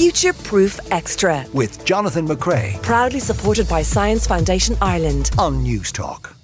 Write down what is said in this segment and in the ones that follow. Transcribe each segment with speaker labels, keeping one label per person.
Speaker 1: Futureproof Extra.
Speaker 2: With Jonathan McCrea.
Speaker 1: Proudly supported by Science Foundation Ireland.
Speaker 2: On Newstalk.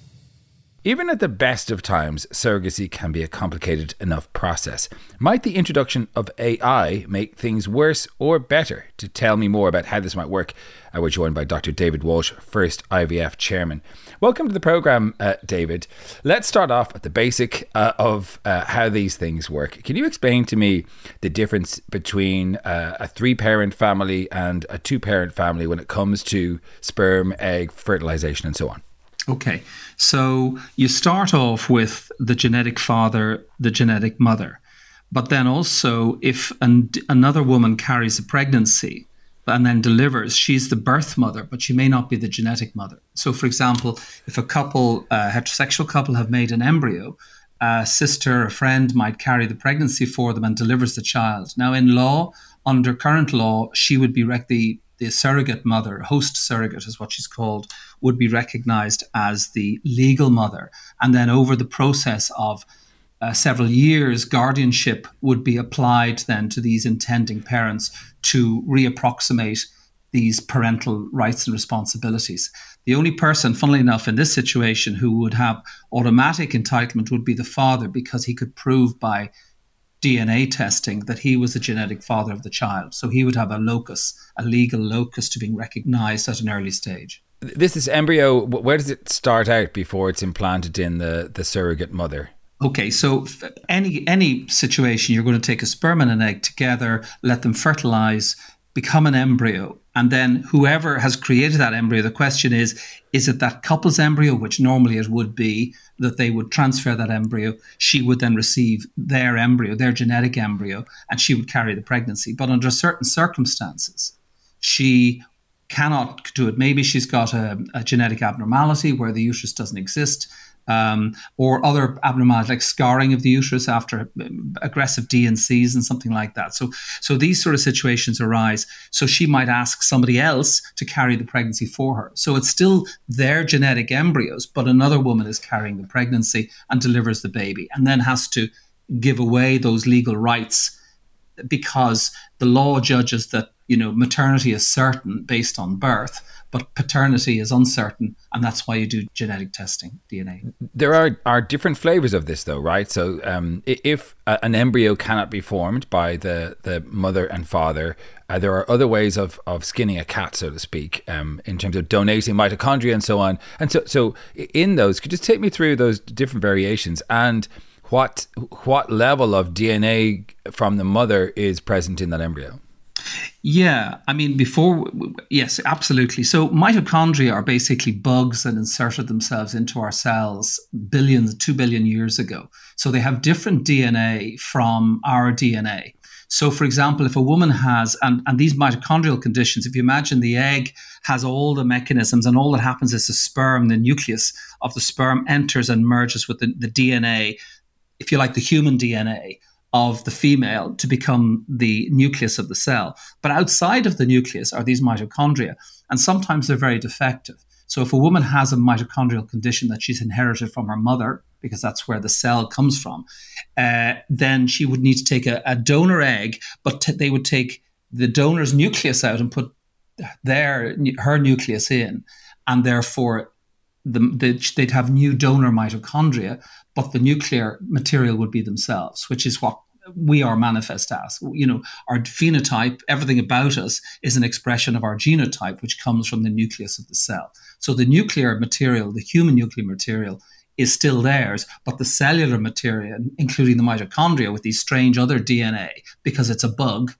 Speaker 3: Even at the best of times, surrogacy can be a complicated enough process. Might the introduction of AI make things worse or better? To tell me more about how this might work, I we're joined by Dr. David Walsh, First IVF chairman. Welcome to the program, uh, David. Let's start off at the basic uh, of uh, how these things work. Can you explain to me the difference between uh, a three parent family and a two parent family when it comes to sperm, egg, fertilization, and so on?
Speaker 4: Okay, so you start off with the genetic father, the genetic mother. But then also, if an, another woman carries a pregnancy and then delivers, she's the birth mother, but she may not be the genetic mother. So, for example, if a couple, a heterosexual couple, have made an embryo, a sister, a friend might carry the pregnancy for them and delivers the child. Now, in law, under current law, she would be the the surrogate mother, host surrogate is what she's called, would be recognized as the legal mother. And then over the process of uh, several years, guardianship would be applied then to these intending parents to reapproximate these parental rights and responsibilities. The only person, funnily enough, in this situation who would have automatic entitlement would be the father because he could prove by DNA testing that he was the genetic father of the child. So he would have a locus, a legal locus to being recognized at an early stage.
Speaker 3: This is embryo. Where does it start out before it's implanted in the, the surrogate mother?
Speaker 4: Okay, so any any situation, you're going to take a sperm and an egg together, let them fertilize, become an embryo, and then whoever has created that embryo, the question is, is it that couple's embryo, which normally it would be, that they would transfer that embryo. She would then receive their embryo, their genetic embryo, and she would carry the pregnancy. But under certain circumstances, she cannot do it. Maybe she's got a, a genetic abnormality where the uterus doesn't exist um, or other abnormalities like scarring of the uterus after um, aggressive D&Cs and something like that. So, so these sort of situations arise. So she might ask somebody else to carry the pregnancy for her. So it's still their genetic embryos, but another woman is carrying the pregnancy and delivers the baby, and then has to give away those legal rights because the law judges that you know maternity is certain based on birth but paternity is uncertain, and that's why you do genetic testing, DNA.
Speaker 3: There are, are different flavors of this, though, right? So, um, if an embryo cannot be formed by the, the mother and father, uh, there are other ways of, of skinning a cat, so to speak, um, in terms of donating mitochondria and so on. And so, so in those, could you just take me through those different variations and what what level of DNA from the mother is present in that embryo?
Speaker 4: Yeah, I mean, before, yes, absolutely. So, mitochondria are basically bugs that inserted themselves into our cells billions, two billion years ago. So, they have different DNA from our DNA. So, for example, if a woman has, and, and these mitochondrial conditions, if you imagine the egg has all the mechanisms, and all that happens is the sperm, the nucleus of the sperm enters and merges with the, the DNA, if you like, the human DNA of the female to become the nucleus of the cell. But outside of the nucleus are these mitochondria, and sometimes they're very defective. So if a woman has a mitochondrial condition that she's inherited from her mother, because that's where the cell comes from, uh, then she would need to take a, a donor egg, but t- they would take the donor's nucleus out and put their her nucleus in, and therefore the, the, they'd have new donor mitochondria, but the nuclear material would be themselves, which is what we are manifest as. You know, our phenotype, everything about us is an expression of our genotype, which comes from the nucleus of the cell. So the nuclear material, the human nuclear material, is still theirs, but the cellular material, including the mitochondria with these strange other DNA, because it's a bug,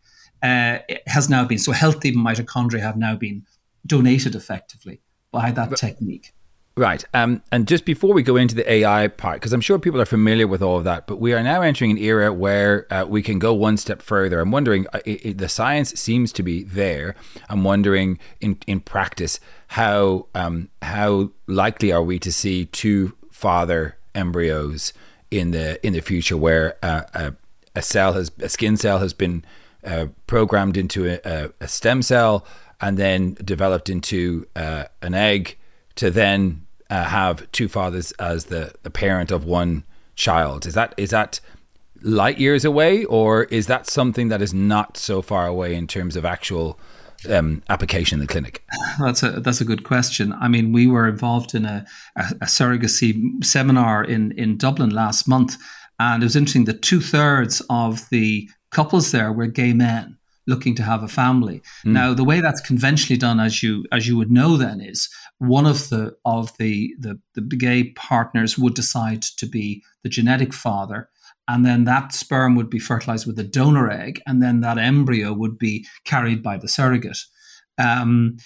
Speaker 4: uh, has now been so healthy mitochondria have now been donated effectively by that but, technique.
Speaker 3: Right. Um, and just before we go into the AI part, because I'm sure people are familiar with all of that, but we are now entering an era where uh, we can go one step further. I'm wondering, uh, it, it, the science seems to be there. I'm wondering, in, in practice, how um, how likely are we to see two father embryos in the in the future, where uh, a, a, cell has a skin cell has been uh, programmed into a, a, stem cell and then developed into uh, an egg to then uh, have two fathers as the, the parent of one child. Is that is that light years away, or is that something that is not so far away in terms of actual um, application in the clinic?
Speaker 4: That's a that's a good question. I mean, we were involved in a, a, a surrogacy seminar in in Dublin last month, and it was interesting that two thirds of the couples there were gay men looking to have a family. Mm. Now, the way that's conventionally done, as you as you would know, then is one of the of the, the the gay partners would decide to be the genetic father, and then that sperm would be fertilized with a donor egg, and then that embryo would be carried by the surrogate. Um,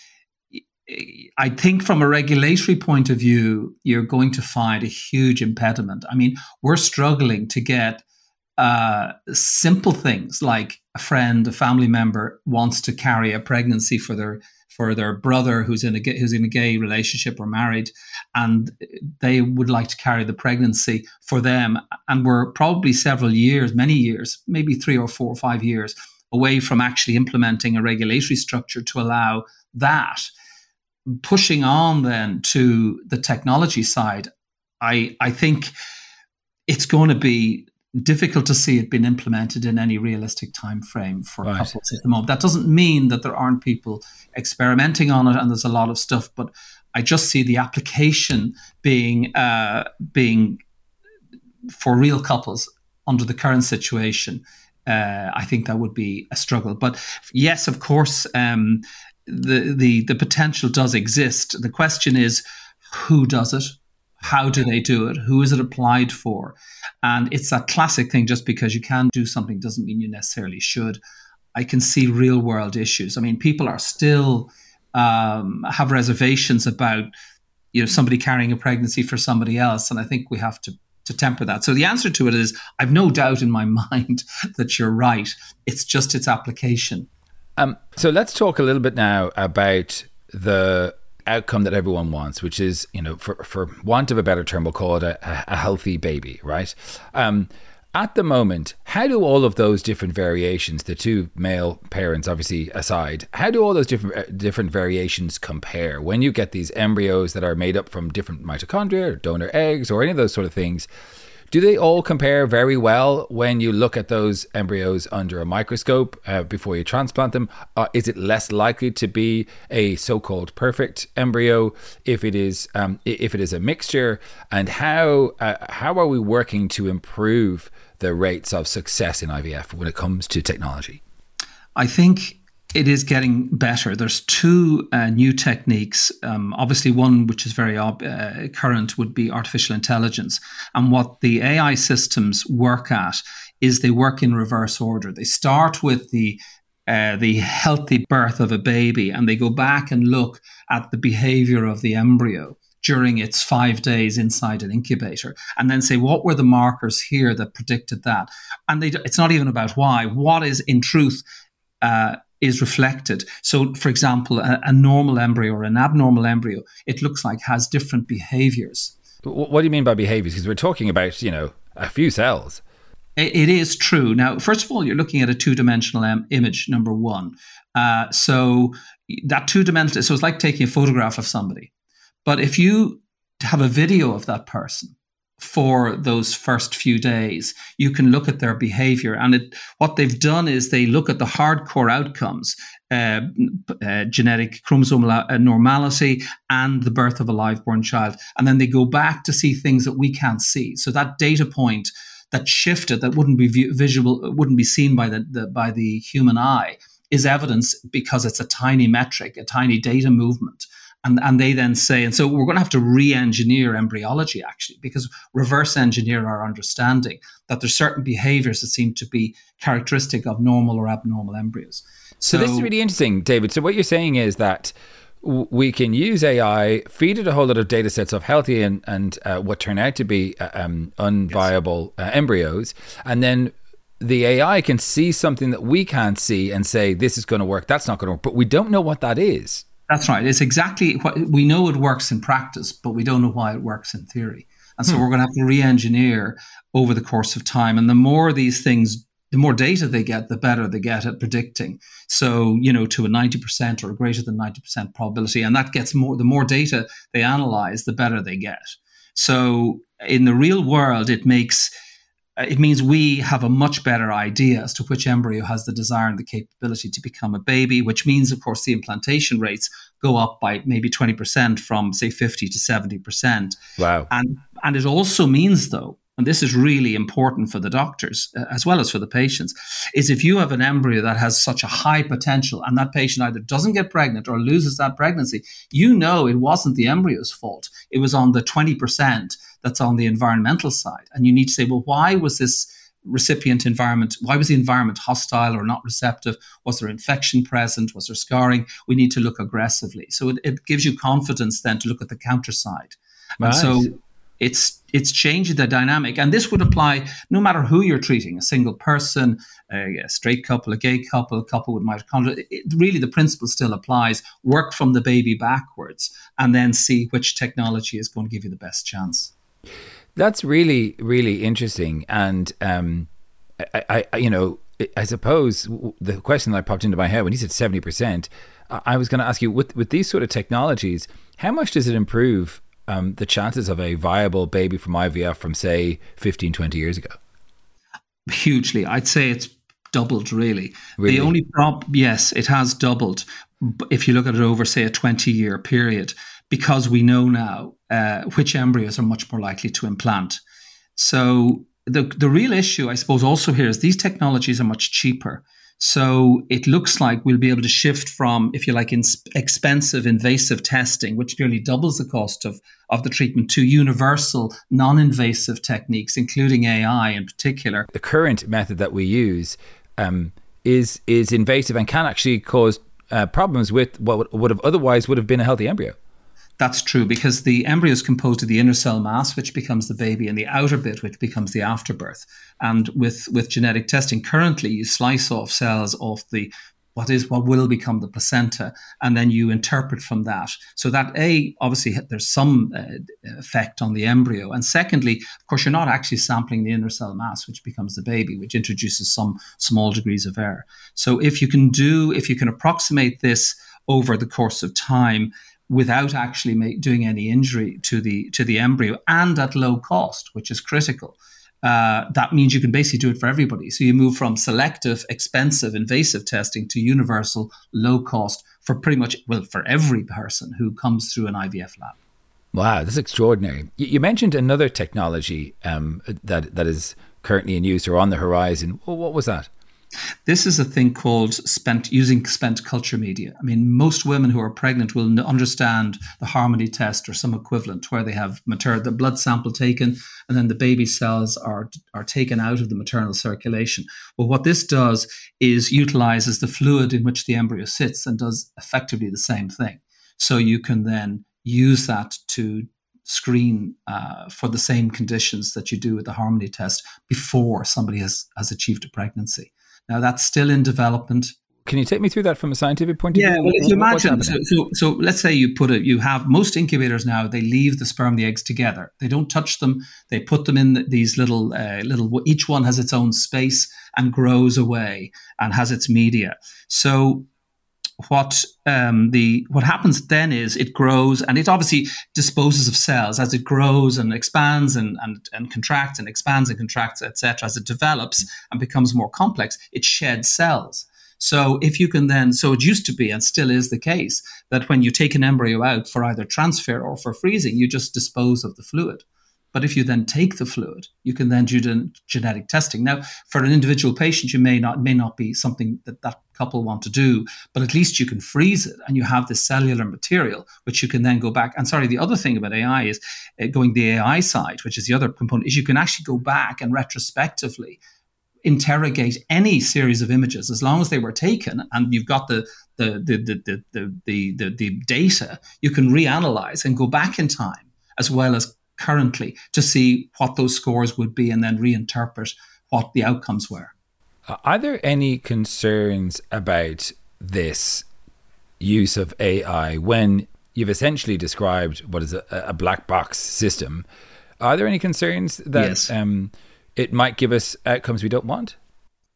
Speaker 4: I think from a regulatory point of view, you're going to find a huge impediment. I mean, we're struggling to get uh, simple things like a friend, a family member wants to carry a pregnancy for their for their brother who's in a who's in a gay relationship or married, and they would like to carry the pregnancy for them, and we're probably several years, many years, maybe three or four or five years away from actually implementing a regulatory structure to allow that. Pushing on then to the technology side, I I think it's going to be difficult to see it being implemented in any realistic time frame for right. couples at the moment. That doesn't mean that there aren't people experimenting on it, and there's a lot of stuff. But I just see the application being uh, being for real couples under the current situation. Uh, I think that would be a struggle. But yes, of course, um, the the the potential does exist. The question is, who does it? How do they do it? Who is it applied for? And it's that classic thing just because you can do something doesn't mean you necessarily should. I can see real world issues. I mean, people are still um, have reservations about you know somebody carrying a pregnancy for somebody else, and I think we have to to temper that. So the answer to it is I've no doubt in my mind that you're right. It's just its application.
Speaker 3: Um, so let's talk a little bit now about the outcome that everyone wants, which is, you know, for, for want of a better term, we'll call it a, a healthy baby, right? Um, at the moment, how do all of those different variations, the two male parents obviously aside, how do all those different uh, different variations compare when you get these embryos that are made up from different mitochondria or donor eggs or any of those sort of things? Do they all compare very well when you look at those embryos under a microscope uh, before you transplant them? Uh, is it less likely to be a so-called perfect embryo if it is um, if it is a mixture? And how uh, how are we working to improve the rates of success in IVF when it comes to technology?
Speaker 4: I think it is getting better. There's two uh, new techniques. Um, obviously, one which is very ob- uh, current would be artificial intelligence. And what the AI systems work at is they work in reverse order. They start with the uh, the healthy birth of a baby, and they go back and look at the behavior of the embryo during its five days inside an incubator, and then say what were the markers here that predicted that. And they, it's not even about why. What is in truth uh, is reflected. So, for example, a, a, normal embryo or an abnormal embryo, it looks like has different behaviors.
Speaker 3: What do you mean by behaviors? Because we're talking about, you know, a few cells.
Speaker 4: it, it is true. Now, first of all, you're looking at a two dimensional um, image, number one. Uh, so, that two dimensional, so it's like taking a photograph of somebody. But if you have a video of that person, for those first few days. You can look at their behavior, and it, what they've done is they look at the hardcore outcomes. Uh, uh, genetic chromosomal uh, normality and the birth of a live born child. And then they go back to see things that we can't see. So that data point that shifted, that wouldn't be visual, wouldn't be seen by the, the by the human eye, is evidence because it's a tiny metric, a tiny data movement and and they then say and so we're going to have to re-engineer embryology actually because reverse engineer our understanding that there's certain behaviors that seem to be characteristic of normal or abnormal embryos.
Speaker 3: So, so this is really interesting David. So what you're saying is that we can use AI, feed it a whole lot of data sets of healthy and, and uh, what turn out to be uh, um, unviable yes. uh, embryos, and then the AI can see something that we can't see and say, this is going to work, that's not going to work, but we don't know what that is.
Speaker 4: That's right. It's exactly what we know it works in practice, but we don't know why it works in theory. And so hmm. we're going to have to re engineer over the course of time. And the more these things, the more data they get, the better they get at predicting. So, you know, to a 90% or greater than 90% probability. And that gets more, the more data they analyze, the better they get. So in the real world, it makes Uh, it means we have a much better idea as to which embryo has the desire and the capability to become a baby, which means, of course, the implantation rates go up by maybe 20% from, say, 50 to 70%.
Speaker 3: Wow.
Speaker 4: And, and it also means, though, and this is really important for the doctors uh, as well as for the patients, is if you have an embryo that has such a high potential and that patient either doesn't get pregnant or loses that pregnancy, you know it wasn't the embryo's fault. It was on the 20% that's on the environmental side. And you need to say, well, why was this recipient environment, why was the environment hostile or not receptive? Was there infection present? Was there scarring? We need to look aggressively. So it, it gives you confidence then to look at the counter side. And so it's it's changing the dynamic, and this would apply no matter who you're treating a single person, a, a straight couple, a gay couple, a couple with mitochondria. It, really, the principle still applies. Work from the baby backwards, and then see which technology is going to give you the best chance.
Speaker 3: That's really, really interesting. And um, I, I, you know, I suppose the question that popped into my head when you said seventy percent, I was going to ask you with with these sort of technologies, how much does it improve um, the chances of a viable baby from IVF from say 15, 20 years ago?
Speaker 4: Hugely, I'd say it's doubled. Really,
Speaker 3: really?
Speaker 4: the only problem, yes, it has doubled. If you look at it over, say, a twenty year period, because we know now uh, which embryos are much more likely to implant. So the the real issue, I suppose, also here is these technologies are much cheaper. So it looks like we'll be able to shift from, if you like, expensive invasive testing, which nearly doubles the cost of, of the treatment, to universal non invasive techniques, including AI in particular.
Speaker 3: The current method that we use um, is, is invasive and can actually cause uh, problems with what would have otherwise would have been a healthy embryo.
Speaker 4: That's true because the embryo is composed of the inner cell mass, which becomes the baby, and the outer bit, which becomes the afterbirth. And with, with genetic testing, currently you slice off cells off the what is what will become the placenta, and then you interpret from that. So that a obviously there's some uh, effect on the embryo, and secondly, of course, you're not actually sampling the inner cell mass, which becomes the baby, which introduces some small degrees of error. So if you can do, if you can approximate this over the course of time, without actually make, doing any injury to the to the embryo and at low cost, which is critical. Uh, that means you can basically do it for everybody. So you move from selective, expensive, invasive testing to universal, low cost for pretty much well for every person who comes through an IVF lab.
Speaker 3: Wow, that's extraordinary. You mentioned another technology um, that that is currently in use or on the horizon. What was that?
Speaker 4: This is a thing called spent using spent culture media. I mean, most women who are pregnant will understand the Harmony test or some equivalent, where they have mater- the blood sample taken and then the baby cells are are taken out of the maternal circulation. Well, what this does is utilizes the fluid in which the embryo sits and does effectively the same thing. So you can then use that to screen uh, for the same conditions that you do with the Harmony test before somebody has, has achieved a pregnancy. Now that's still in development.
Speaker 3: Can you take me through that from a scientific point of
Speaker 4: yeah,
Speaker 3: view?
Speaker 4: Yeah, well, if you imagine, so, so, so, let's say you put it, you have most incubators now, they leave the sperm, the eggs together. They don't touch them. They put them in these little, uh, little, each one has its own space and grows away and has its media. So what um, the what happens then is it grows and it obviously disposes of cells. As it grows and expands and and, and contracts and expands and contracts etc as it develops and becomes more complex it sheds cells. So if you can then so it used to be and still is the case that when you take an embryo out for either transfer or for freezing you just dispose of the fluid but if you then take the fluid, you can then do the genetic testing. Now, for an individual patient, you may not may not be something that that couple want to do, but at least you can freeze it and you have this cellular material which you can then go back. And sorry, the other thing about AI is uh, going the AI side, which is the other component, is you can actually go back and retrospectively interrogate any series of images as long as they were taken and you've got the the the the the the, the, the data you can reanalyze and go back in time as well as currently to see what those scores would be and then reinterpret what the outcomes were.
Speaker 3: Are there any concerns about this use of AI when you've essentially described what is a, a black box system? Are there any concerns that yes. um, it might give us outcomes we don't want?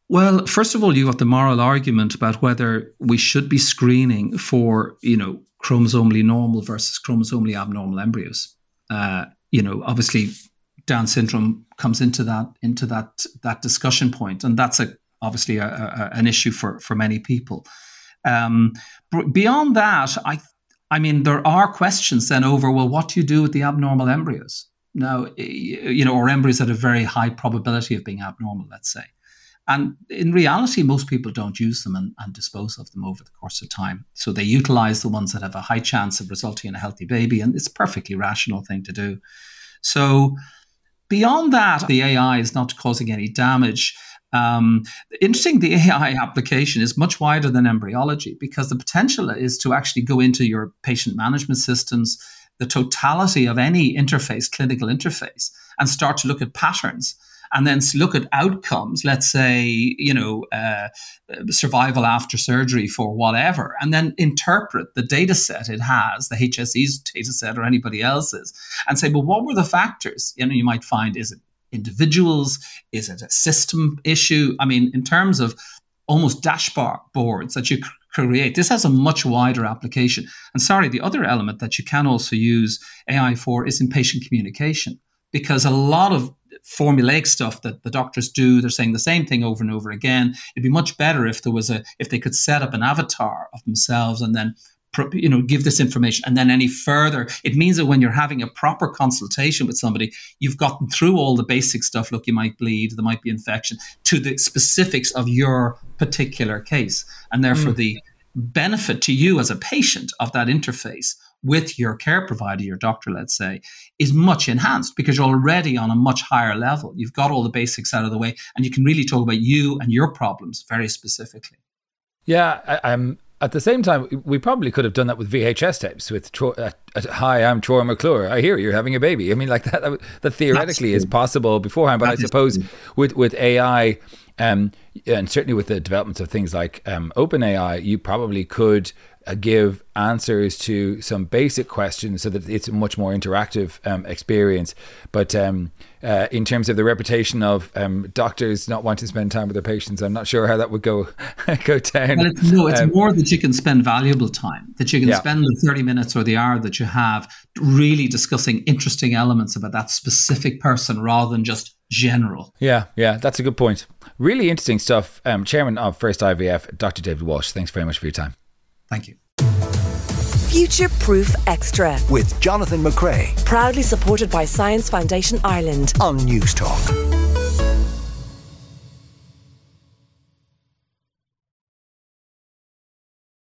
Speaker 4: Well, first of all, you've got the moral argument about whether we should be screening for, you know, chromosomally normal versus chromosomally abnormal embryos. Uh, you know, obviously Down syndrome comes into that into that that discussion point, and that's a obviously a, a, an issue for for many people. Um, beyond that, I I mean there are questions then over well, what do you do with the abnormal embryos now? You know, or embryos at a very high probability of being abnormal, let's say. And in reality, most people don't use them and, and, dispose of them over the course of time. So they utilize the ones that have a high chance of resulting in a healthy baby, and it's a perfectly rational thing to do. So beyond that, the AI is not causing any damage. Um, interesting, the AI application is much wider than embryology because the potential is to actually go into your patient management systems, the totality of any interface, clinical interface, and start to look at patterns and then look at outcomes, let's say, you know, uh, survival after surgery for whatever, and then interpret the data set it has, the HSE's data set or anybody else's, and say, well, what were the factors? You know, you might find, is it individuals? Is it a system issue? I mean, in terms of almost dashboard boards that you create. This has a much wider application. And sorry, the other element that you can also use AI for is in patient communication, because a lot of formulaic stuff that the doctors do. They're saying the same thing over and over again. It'd be much better if there was a if they could set up an avatar of themselves and then you know give this information and then any further it means that when you're having a proper consultation with somebody you've gotten through all the basic stuff look you might bleed there might be infection to the specifics of your particular case and therefore mm. the benefit to you as a patient of that interface with your care provider, your doctor, let's say, is much enhanced because you're already on a much higher level. You've got all the basics out of the way, and you can really talk about you and your problems very specifically.
Speaker 3: Yeah, I, am At the same time, we probably could have done that with VHS tapes. With uh, uh, "Hi, I'm Troy McClure. I hear you're having a baby." I mean, like that. That, that theoretically is possible beforehand, but that I suppose with with AI. Um, and certainly with the developments of things like um, OpenAI, you probably could uh, give answers to some basic questions so that it's a much more interactive um, experience. But um, uh, in terms of the reputation of um, doctors not wanting to spend time with their patients, I'm not sure how that would go go down.
Speaker 4: Well, it's, no, it's um, more that you can spend valuable time, that you can yeah. spend the 30 minutes or the hour that you have really discussing interesting elements about that specific person rather than just general.
Speaker 3: Yeah, yeah, that's a good point. Really interesting stuff. Um, Chairman of First IVF, Dr. David Walsh, thanks very much for your time.
Speaker 4: Thank you.
Speaker 1: Future Proof Extra
Speaker 2: with Jonathan McCrea.
Speaker 1: Proudly supported by Science Foundation Ireland
Speaker 2: on Newstalk.